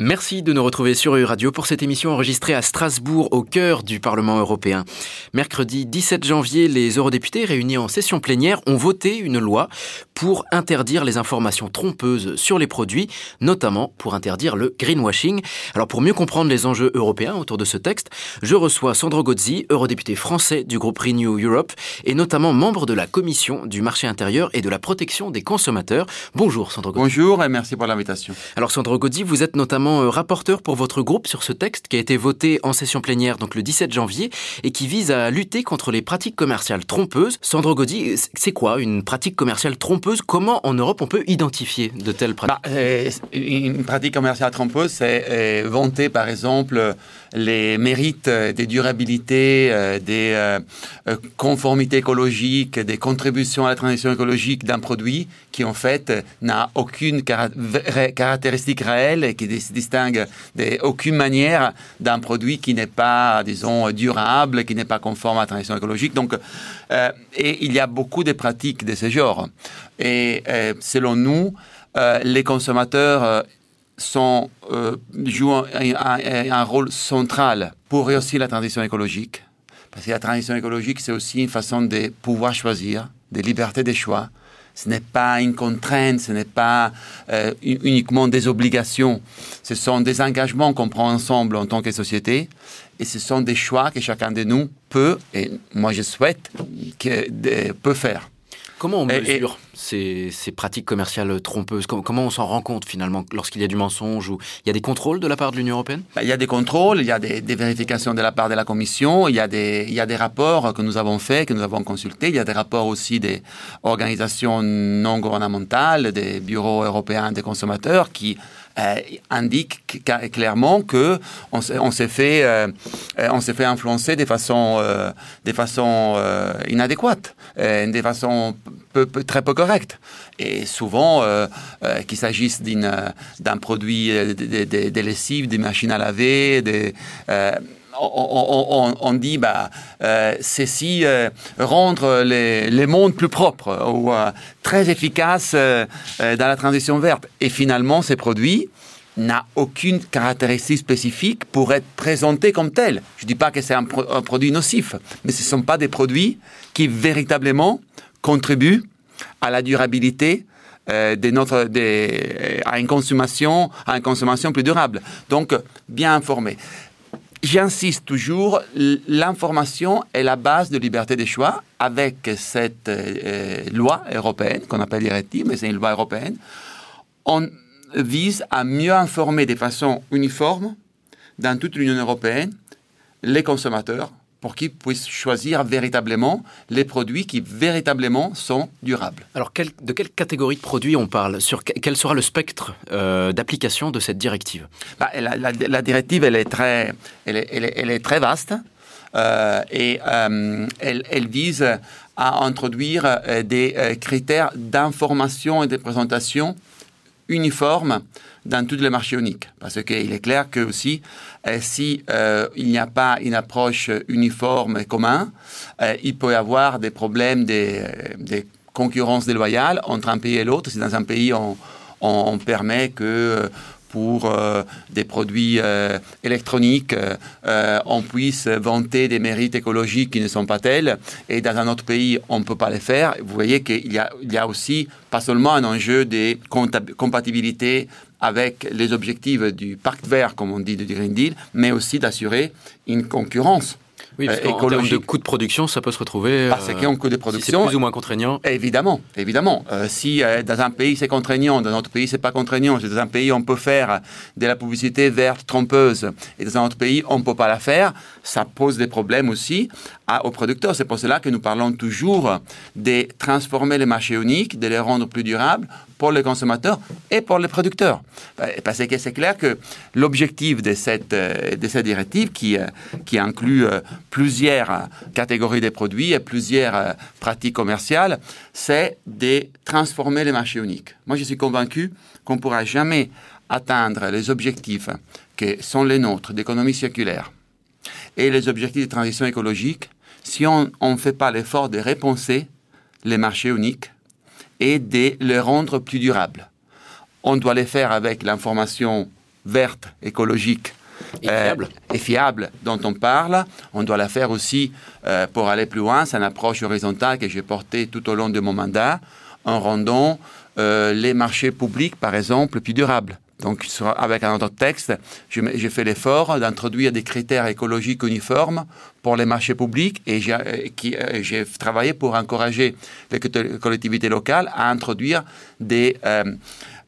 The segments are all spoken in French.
Merci de nous retrouver sur EU Radio pour cette émission enregistrée à Strasbourg, au cœur du Parlement européen. Mercredi 17 janvier, les eurodéputés réunis en session plénière ont voté une loi pour interdire les informations trompeuses sur les produits, notamment pour interdire le greenwashing. Alors pour mieux comprendre les enjeux européens autour de ce texte, je reçois Sandro Gozzi, eurodéputé français du groupe Renew Europe et notamment membre de la commission du marché intérieur et de la protection des consommateurs. Bonjour Sandro Gozzi. Bonjour et merci pour l'invitation. Alors Sandro Gozzi, vous êtes notamment euh, rapporteur pour votre groupe sur ce texte qui a été voté en session plénière donc le 17 janvier et qui vise à lutter contre les pratiques commerciales trompeuses. Sandro Godi, c'est quoi une pratique commerciale trompeuse? Comment en Europe on peut identifier de telles pratiques? Bah, euh, Une pratique commerciale trompeuse, c'est euh, vanter par exemple les mérites des durabilités, des conformités écologiques, des contributions à la transition écologique d'un produit qui en fait n'a aucune caractéristique réelle et qui distingue d'aucune manière d'un produit qui n'est pas, disons, durable, qui n'est pas conforme à la transition écologique. Donc, euh, et il y a beaucoup de pratiques de ce genre. Et euh, selon nous, euh, les consommateurs sont, jouent un, un, rôle central pour réussir la transition écologique. Parce que la transition écologique, c'est aussi une façon de pouvoir choisir, des libertés de choix, ce n'est pas une contrainte, ce n'est pas euh, uniquement des obligations. Ce sont des engagements qu'on prend ensemble en tant que société et ce sont des choix que chacun de nous peut, et moi je souhaite, que, peut faire. Comment on mesure ces, pratiques commerciales trompeuses. Comment on s'en rend compte finalement lorsqu'il y a du mensonge ou il y a des contrôles de la part de l'Union européenne? Bah, Il y a des contrôles, il y a des, vérifications de la part de la Commission, il y, a des, il y a des rapports que nous avons faits, que nous avons consultés, il y a des rapports aussi des organisations non gouvernementales, des bureaux européens des consommateurs qui euh, indique clairement que on, s'est fait, euh, on s'est fait influencer de façon, euh, de façon inadéquate, de façon peu, très peu Et souvent, qu'il s'agisse d'un produit de, de, de, lessive, des machines à laver, des on, dit bah euh, ceci euh, rendre les, les, mondes plus propres ou euh, très efficaces dans la transition verte. Et finalement, ces produits n'a aucune caractéristique spécifique pour être présenté comme tel. Je ne dis pas que c'est un, produit nocif, mais ce ne sont pas des produits qui véritablement contribuent à la durabilité notre, à une consommation, à une consommation plus durable. Donc, bien informé j'insiste toujours, l'information est la base de liberté des choix avec cette euh, loi européenne qu'on appelle directive, mais c'est une loi européenne. On vise à mieux informer de façon uniforme dans toute l'Union européenne les consommateurs pour qu'ils puissent choisir véritablement les produits qui véritablement sont durables. Alors, de quelle catégorie de produits on parle? Sur quel sera le spectre euh, d'application de cette directive? Bah, la, directive, elle est très, elle est, elle est, très vaste euh, et euh, elle, elle, vise à introduire des critères d'information et de présentation uniformes dans tous les marchés uniques. Parce qu'il est clair que aussi, euh, si euh, il n'y a pas une approche uniforme et commune, euh, il peut y avoir des problèmes de, concurrence déloyale entre un pays et l'autre. Si dans un pays on permet que pour euh, des produits euh, électroniques, euh, on puisse vanter des mérites écologiques qui ne sont pas tels, et dans un autre pays, on ne peut pas les faire. Vous voyez qu'il y a, il y a aussi pas seulement un enjeu de compatibilité avec les objectifs du pacte vert, comme on dit, du Green Deal, mais aussi d'assurer une concurrence oui, parce euh, en termes de coût de production, ça peut se retrouver. Parce qu'en coût de production. c'est plus ou moins contraignant. Évidemment, évidemment. Euh, si euh, dans un pays c'est contraignant, dans un autre pays c'est pas contraignant, si dans un pays on peut faire de la publicité verte trompeuse et dans un autre pays on ne peut pas la faire, ça pose des problèmes aussi aux producteurs. C'est pour cela que nous parlons toujours de transformer les marchés uniques, de les rendre plus durables pour les consommateurs et pour les producteurs. Parce que c'est clair que l'objectif de cette, de cette directive qui, qui inclut plusieurs catégories de produits et plusieurs euh, pratiques commerciales, c'est de transformer les marchés uniques. Moi, je suis convaincu qu'on ne pourra jamais atteindre les objectifs que sont les nôtres d'économie circulaire et les objectifs de transition écologique si on ne fait pas l'effort de réponser les marchés uniques et de les rendre plus durables. On doit les faire avec l'information verte, écologique, et fiable. dont on parle. On doit la faire aussi pour aller plus loin. C'est une approche horizontale que j'ai portée tout au long de mon mandat en rendant les marchés publics, par exemple, plus durables. Donc, avec un autre texte, j'ai fait l'effort d'introduire des critères écologiques uniformes pour les marchés publics et j'ai euh, travaillé pour encourager les collectivités locales à introduire des, euh,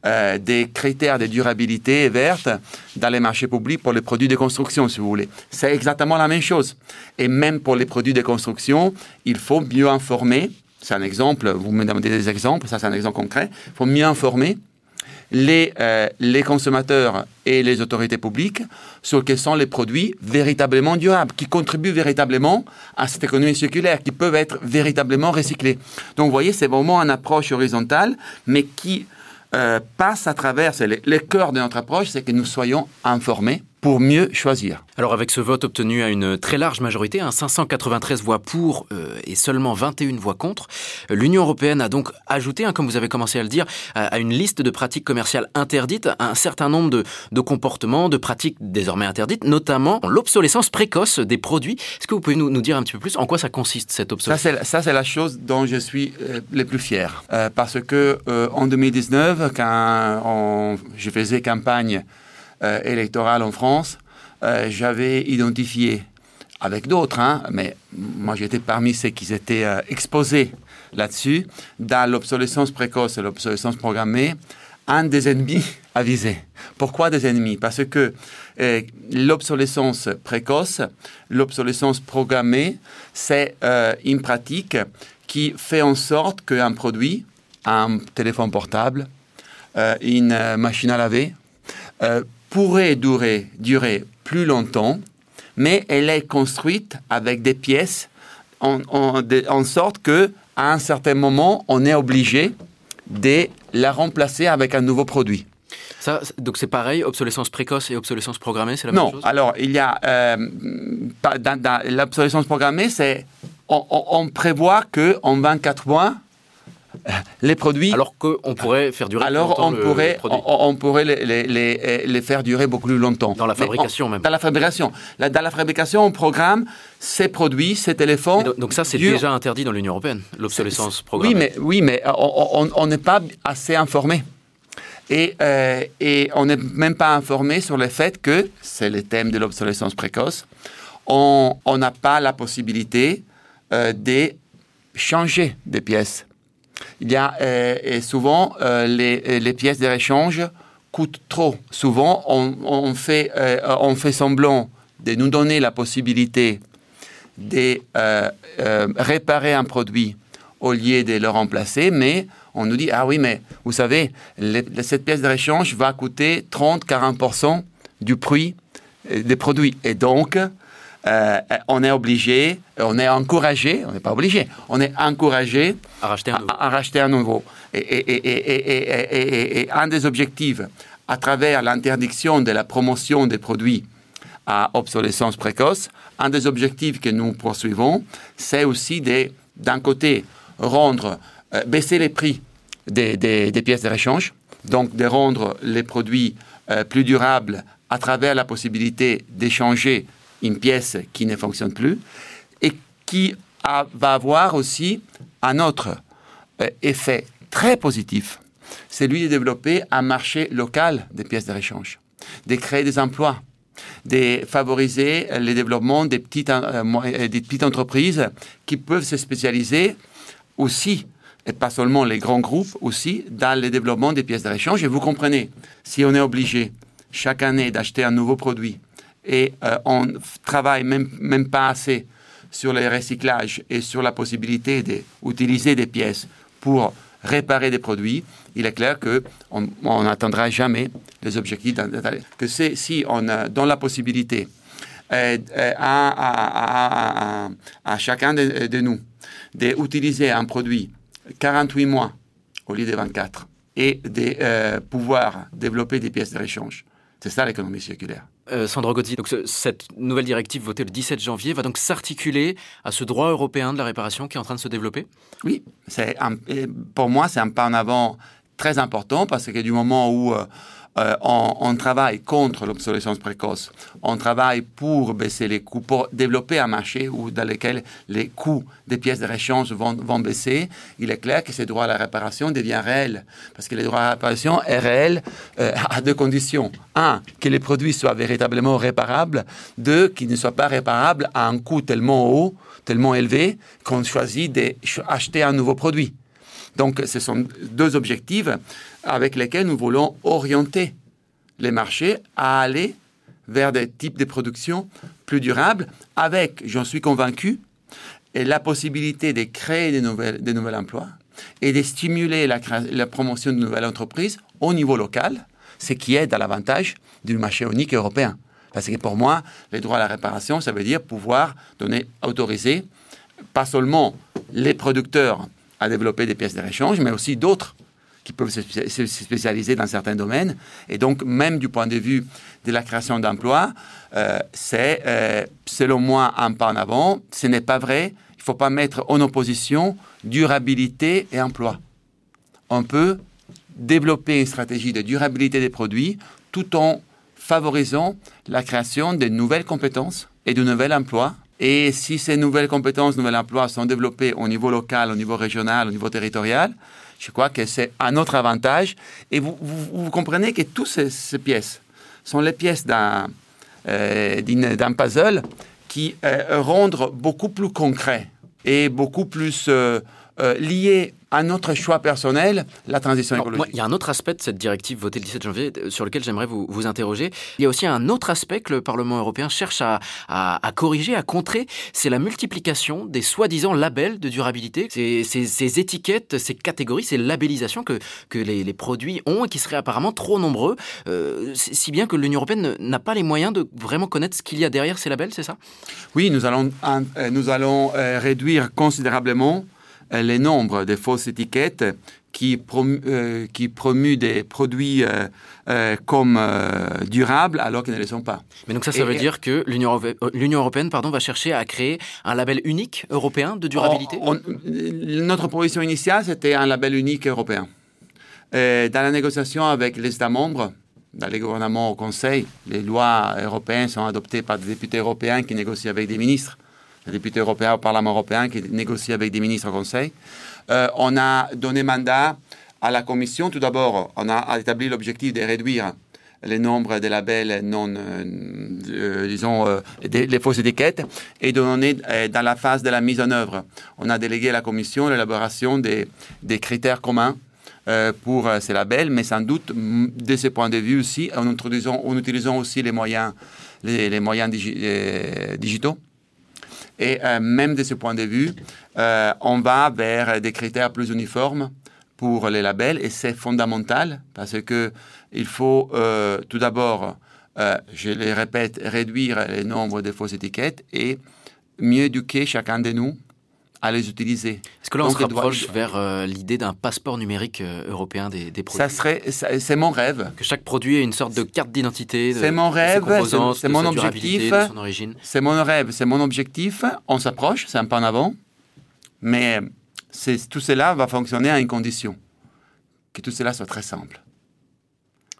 euh, des critères de durabilité verte dans les marchés publics pour les produits de construction, si vous voulez. C'est exactement la même chose. Et même pour les produits de construction, il faut mieux informer. C'est un exemple, vous me demandez des exemples, ça c'est un exemple concret. Il faut mieux informer les, euh, les consommateurs et les autorités publiques sur quels sont les produits véritablement durables, qui contribuent véritablement à cette économie circulaire, qui peuvent être véritablement recyclés. Donc vous voyez, c'est vraiment une approche horizontale, mais qui euh, passe à travers, c'est le cœur de notre approche, c'est que nous soyons informés pour mieux choisir. Alors avec ce vote obtenu à une très large majorité, 593 voix pour euh, et seulement 21 voix contre, l'Union européenne a donc ajouté, hein, comme vous avez commencé à le dire, à, une liste de pratiques commerciales interdites un certain nombre de, de, comportements, de pratiques désormais interdites, notamment l'obsolescence précoce des produits. Est-ce que vous pouvez nous, nous, dire un petit peu plus en quoi ça consiste cette obsolescence? Ça c'est la chose dont je suis euh, le plus fier, euh, parce que en 2019, quand on, je faisais campagne euh, électorale en France, euh, j'avais identifié avec d'autres, hein, mais moi j'étais parmi ceux qui étaient euh, exposés là-dessus, dans l'obsolescence précoce et l'obsolescence programmée, un des ennemis à viser. Pourquoi des ennemis? Parce que l'obsolescence précoce, l'obsolescence programmée, c'est une pratique qui fait en sorte qu'un produit, un téléphone portable, une machine à laver, pourrait durer, durer plus longtemps, mais elle est construite avec des pièces en, sorte que à un certain moment, on est obligé de la remplacer avec un nouveau produit. Ça, donc c'est pareil, obsolescence précoce et obsolescence programmée, c'est la même chose? Non, alors il y a euh, l'obsolescence programmée, c'est on, on, prévoit que en 24 mois, les produits. Alors qu'on pourrait faire durer alors on pourrait, on, pourrait les, les, les, faire durer beaucoup plus longtemps. Dans la fabrication même. Dans la fabrication. dans la fabrication, on programme ces produits, ces téléphones. Donc, ça, c'est déjà interdit dans l'Union européenne, l'obsolescence programmée. Oui, mais, oui, mais on n'est pas assez informé. Et, euh, et on n'est même pas informé sur le fait que, c'est le thème de l'obsolescence précoce, on n'a pas la possibilité euh, de changer des pièces il y a euh, souvent euh, les, les, pièces de réchange coûtent trop. Souvent, on, fait, euh, on fait semblant de nous donner la possibilité de réparer un produit au lieu de le remplacer, mais on nous dit, ah oui, mais vous savez, cette pièce de réchange va coûter 30-40% du prix des produits. Et donc, euh, on est obligé, on est encouragé, on n'est pas obligé, on est encouragé à racheter un nouveau. À, racheter un nouveau. Et, un des objectifs, à travers l'interdiction de la promotion des produits à obsolescence précoce, un des objectifs que nous poursuivons, c'est aussi d'un côté, rendre, euh, baisser les prix des, pièces de réchange, donc de rendre les produits euh, plus durables à travers la possibilité d'échanger une pièce qui ne fonctionne plus et qui va avoir aussi un autre euh, effet très positif, c'est lui de développer un marché local des pièces de réchange, de créer des emplois, de favoriser le développement des petites, euh, euh, des petites entreprises qui peuvent se spécialiser aussi et pas seulement les grands groupes, aussi dans le développement des pièces de réchange. Et vous comprenez, si on est obligé chaque année d'acheter un nouveau produit, et euh, on travaille même, même pas assez sur le recyclage et sur la possibilité d'utiliser des pièces pour réparer des produits, il est clair qu'on n'atteindra jamais les objectifs. Que si on donne la possibilité euh, euh, à, à, chacun de, de nous d'utiliser un produit 48 mois au lieu de 24 et de pouvoir développer des pièces de réchange, c'est ça l'économie circulaire. Euh, Sandro Gozzi, donc cette nouvelle directive votée le 17 janvier va donc s'articuler à ce droit européen de la réparation qui est en train de se développer. Oui, pour moi c'est un pas en avant très important parce que du moment où euh, euh, on, travaille contre l'obsolescence précoce. On travaille pour baisser les coûts, pour développer un marché où, dans lequel les coûts des pièces de réchange vont, vont baisser. Il est clair que ces droits à la réparation deviennent réels. Parce que les droits à la réparation est réel euh, à deux conditions. Un, que les produits soient véritablement réparables. Deux, qu'ils ne soient pas réparables à un coût tellement haut, tellement élevé, qu'on choisit d'acheter un nouveau produit. Donc, ce sont deux objectifs avec lesquels nous voulons orienter les marchés à aller vers des types de production plus durables, avec, j'en suis convaincu, la possibilité de créer des, nouvelles, des nouveaux emplois et de stimuler la, promotion de nouvelles entreprises au niveau local, ce qui aide à l'avantage du marché unique européen. Parce que pour moi, les droits à la réparation, ça veut dire pouvoir donner, autoriser, pas seulement les producteurs à développer des pièces de réchange, mais aussi d'autres qui peuvent se spécialiser dans certains domaines. Et donc, même du point de vue de la création d'emplois, euh, c'est, euh, selon moi, un pas en avant. Ce n'est pas vrai. Il ne faut pas mettre en opposition durabilité et emploi. On peut développer une stratégie de durabilité des produits tout en favorisant la création de nouvelles compétences et de nouveaux emplois et si ces nouvelles compétences, nouveaux emplois sont développés au niveau local, au niveau régional, au niveau territorial, je crois que c'est un autre avantage. Et vous, vous, comprenez que toutes ces, pièces sont les pièces d'un euh, puzzle qui euh, rendent beaucoup plus concret et beaucoup plus euh, euh, lié à notre choix personnel, la transition écologique. il y a un autre aspect de cette directive votée le 17 janvier euh, sur lequel j'aimerais vous, vous interroger. Il y a aussi un autre aspect que le Parlement européen cherche à, à, corriger, à contrer, c'est la multiplication des soi-disant labels de durabilité, ces, ces, étiquettes, ces catégories, ces labellisations que, que les, les, produits ont et qui seraient apparemment trop nombreux, euh, si bien que l'Union européenne n'a pas les moyens de vraiment connaître ce qu'il y a derrière ces labels, c'est ça? Oui, nous allons, nous allons réduire considérablement euh, les nombres de fausses étiquettes qui, promu, euh, qui promuent des produits euh, comme durables alors qu'ils ne le sont pas. Mais donc ça, ça veut dire que l'Union européenne pardon, va chercher à créer un label unique européen de durabilité? Notre proposition initiale, c'était un label unique européen. dans la négociation avec les États membres, dans les gouvernements au Conseil, les lois européennes sont adoptées par des députés européens qui négocient avec des ministres députés européens au Parlement européen qui négocient avec des ministres au Conseil. Euh, on a donné mandat à la Commission. Tout d'abord, on a établi l'objectif de réduire le nombre de labels non, euh, euh, disons, les fausses étiquettes et de donner dans la phase de la mise en œuvre. On a délégué à la Commission l'élaboration des, des, critères communs pour ces labels, mais sans doute, de ce point de vue aussi, en en utilisant aussi les moyens, les, les moyens digitaux et euh, même de ce point de vue, euh, on va vers des critères plus uniformes pour les labels et c'est fondamental parce que il faut euh, tout d'abord, je le répète, réduire le nombre de fausses étiquettes et mieux éduquer chacun de nous à les utiliser. Est-ce que là, on se rapproche vers euh, l'idée d'un passeport numérique euh, européen des, produits? Ça serait, c'est mon rêve. Que chaque produit ait une sorte de carte d'identité. C'est mon rêve, c'est mon objectif. C'est mon rêve, c'est mon objectif. On s'approche, c'est un pas en avant. Mais tout cela va fonctionner à une condition. Que tout cela soit très simple.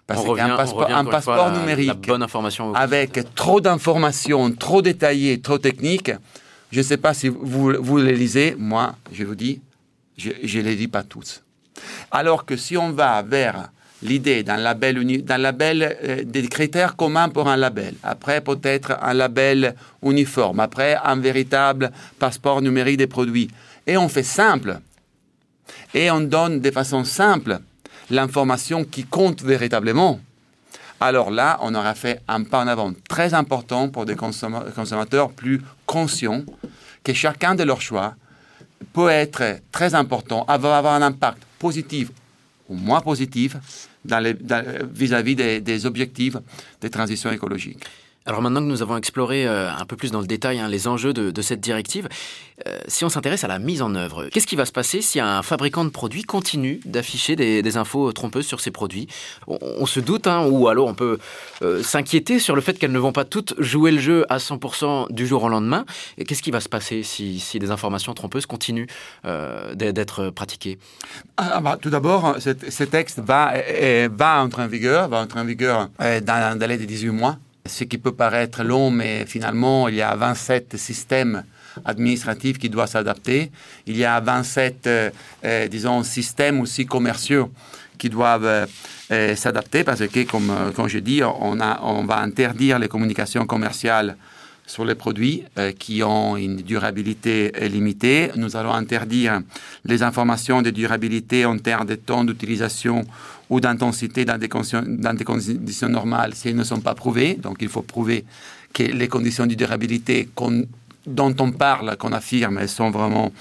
Parce qu'un passeport, un passeport numérique bonne information avec trop d'informations, trop détaillées, trop techniques, je ne sais pas si vous, les lisez, moi, je vous dis, je ne les lis pas tous. Alors que si on va vers l'idée d'un label, label euh, des critères communs pour un label, après peut-être un label uniforme, après un véritable passeport numérique des produits, et on fait simple, et on donne de façon simple l'information qui compte véritablement, alors là, on aura fait un pas en avant très important pour des consommateurs plus conscients que chacun de leurs choix peut être très important, avoir un impact positif ou moins positif vis-à-vis des, des objectifs de transition écologique. Alors maintenant que nous avons exploré euh, un peu plus dans le détail hein, les enjeux de, cette directive, euh, si on s'intéresse à la mise en œuvre, qu'est-ce qui va se passer si un fabricant de produits continue d'afficher des, infos trompeuses sur ses produits? On, se doute, hein, ou alors on peut euh, s'inquiéter sur le fait qu'elles ne vont pas toutes jouer le jeu à 100% du jour au lendemain. Et qu'est-ce qui va se passer si, des informations trompeuses continuent d'être pratiquées? Ah, bah, Tout d'abord, ce, texte va, entrer en vigueur, va entrer en vigueur dans un délai de 18 mois ce qui peut paraître long, mais finalement, il y a 27 systèmes administratifs qui doivent s'adapter. Il y a 27, euh, euh, disons, systèmes aussi commerciaux qui doivent euh, s'adapter parce que, comme, comme je dis, on, a, on va interdire les communications commerciales sur les produits qui ont une durabilité limitée. Nous allons interdire les informations de durabilité en termes de temps d'utilisation ou d'intensité dans, des conditions normales si elles ne sont pas prouvées. Donc il faut prouver que les conditions de durabilité dont on parle, qu'on affirme, elles sont vraiment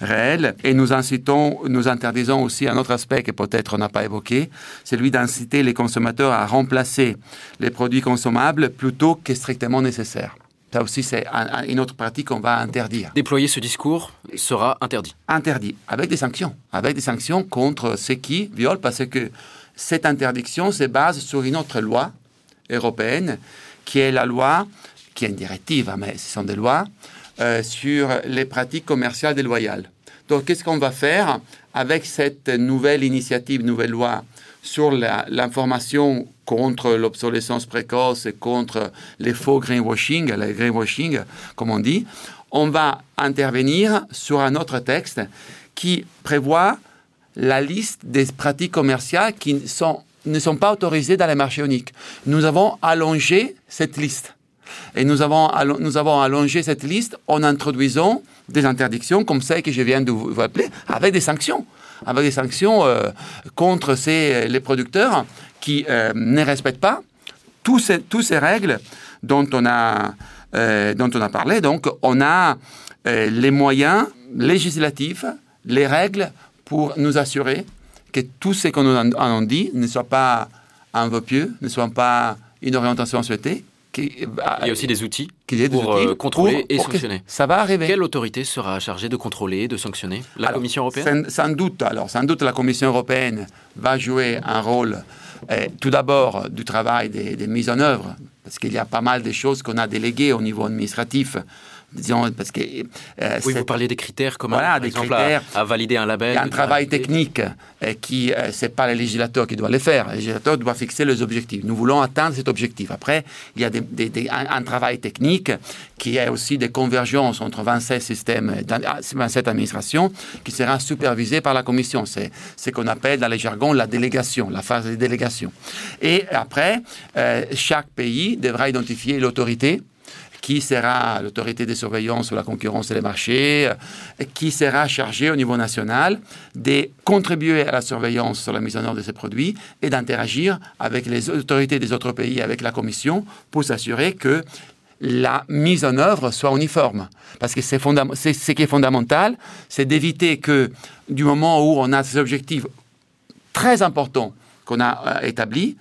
réelles. Et nous incitons, nous interdisons aussi un autre aspect que peut-être on n'a pas évoqué, celui d'inciter les consommateurs à remplacer les produits consommables plutôt que strictement nécessaire. Ça aussi, c'est une autre pratique qu'on va interdire. Déployer ce discours sera interdit. Interdit, avec des sanctions. Avec des sanctions contre ceux qui violent, parce que cette interdiction se base sur une autre loi européenne, qui est la loi, qui est une directive, hein, mais ce sont des lois, euh, sur les pratiques commerciales déloyales. Donc, qu'est-ce qu'on va faire avec cette nouvelle initiative, nouvelle loi sur l'information contre l'obsolescence précoce et contre les faux greenwashing, le greenwashing, comme on dit, on va intervenir sur un autre texte qui prévoit la liste des pratiques commerciales qui sont, ne sont pas autorisées dans les marchés uniques. Nous avons allongé cette liste. Et nous avons, nous avons allongé cette liste en introduisant des interdictions comme celles que je viens de vous appeler, avec des sanctions. Avec des sanctions euh, contre ces, les producteurs qui euh, ne respectent pas tous ces, ces règles dont on a, euh, dont on a parlé. Donc, on a les moyens législatifs, les règles pour nous assurer que tout ce qu'on nous a dit ne soit pas un vœu pieux, ne soit pas une orientation souhaitée. Il y a aussi des outils pour euh, contrôler et sanctionner. Ça va arriver. Quelle autorité sera chargée de contrôler, de sanctionner La Commission européenne sans, doute. Alors, sans doute, la Commission européenne va jouer un rôle, euh, tout d'abord, du travail des, des mises en œuvre, parce qu'il y a pas mal de choses qu'on a déléguées au niveau administratif disons, parce que... Euh, oui, vous parliez des critères comme par des exemple, critères, à, valider un label. Il y a un travail technique euh, qui, euh, c'est pas le législateur qui doit le faire. Le législateur doit fixer les objectifs. Nous voulons atteindre cet objectif. Après, il y a des, un, travail technique qui est aussi des convergences entre 27 systèmes, 27 administrations, qui sera supervisé par la Commission. C'est ce qu'on appelle dans les jargons la délégation, la phase de délégation. Et après, chaque pays devra identifier l'autorité qui sera l'autorité de surveillance sur la concurrence et les marchés, euh, qui sera chargé au niveau national de contribuer à la surveillance sur la mise en œuvre de ces produits et d'interagir avec les autorités des autres pays, avec la Commission, pour s'assurer que la mise en œuvre soit uniforme. Parce que ce qui est fondamental, c'est d'éviter que du moment où on a ces objectifs très importants qu'on a euh, établis,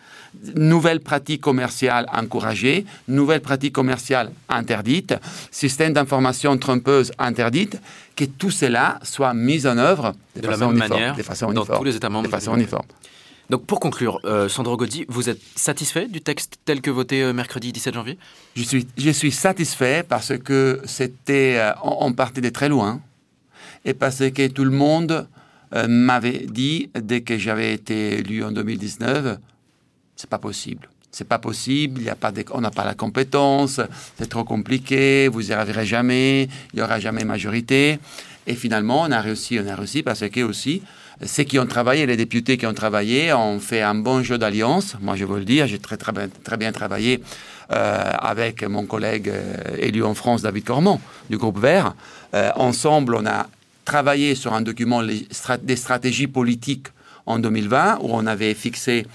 nouvelles pratiques commerciales encouragées, nouvelles pratiques commerciales interdites, système d'information trompeuse interdite, que tout cela soit mis en œuvre de, la même manière de façon dans tous les États membres. De façon uniforme. Donc pour conclure, euh, Sandro Godi, vous êtes satisfait du texte tel que voté euh, mercredi 17 janvier? Je suis, je suis satisfait parce que c'était, euh, on, partait de très loin et parce que tout le monde m'avait dit, dès que j'avais été élu en 2019, c'est pas possible. C'est pas possible, y a pas on n'a pas la compétence, c'est trop compliqué, vous n'y arriverez jamais, il n'y aura jamais majorité. Et finalement, on a réussi, on a réussi parce que aussi, ceux qui ont travaillé, les députés qui ont travaillé, ont fait un bon jeu d'alliance. Moi, je veux le dire, j'ai très, très, bien, très bien travaillé euh, avec mon collègue euh, élu en France, David Cormont, du groupe Vert. Euh, ensemble, on a travaillé sur un document des stratégies politiques en 2020, où on avait fixé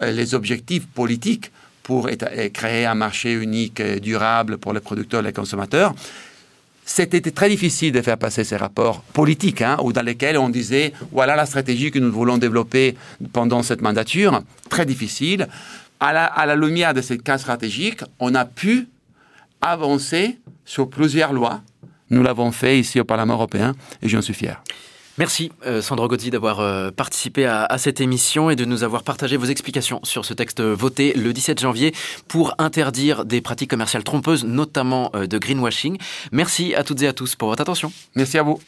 les objectifs politiques pour euh, créer un marché unique et durable pour les producteurs et les consommateurs. C'était très difficile de faire passer ces rapports politiques, hein, ou dans lesquels on disait voilà la stratégie que nous voulons développer pendant cette mandature. Très difficile. à la, à la lumière de ces cas stratégiques, on a pu avancer sur plusieurs lois. Nous l'avons fait ici au Parlement européen et j'en suis fier. Merci euh, Sandro Gozzi d'avoir euh, participé à, cette émission et de nous avoir partagé vos explications sur ce texte voté le 17 janvier pour interdire des pratiques commerciales trompeuses, notamment euh, de greenwashing. Merci à toutes et à tous pour votre attention. Merci à vous.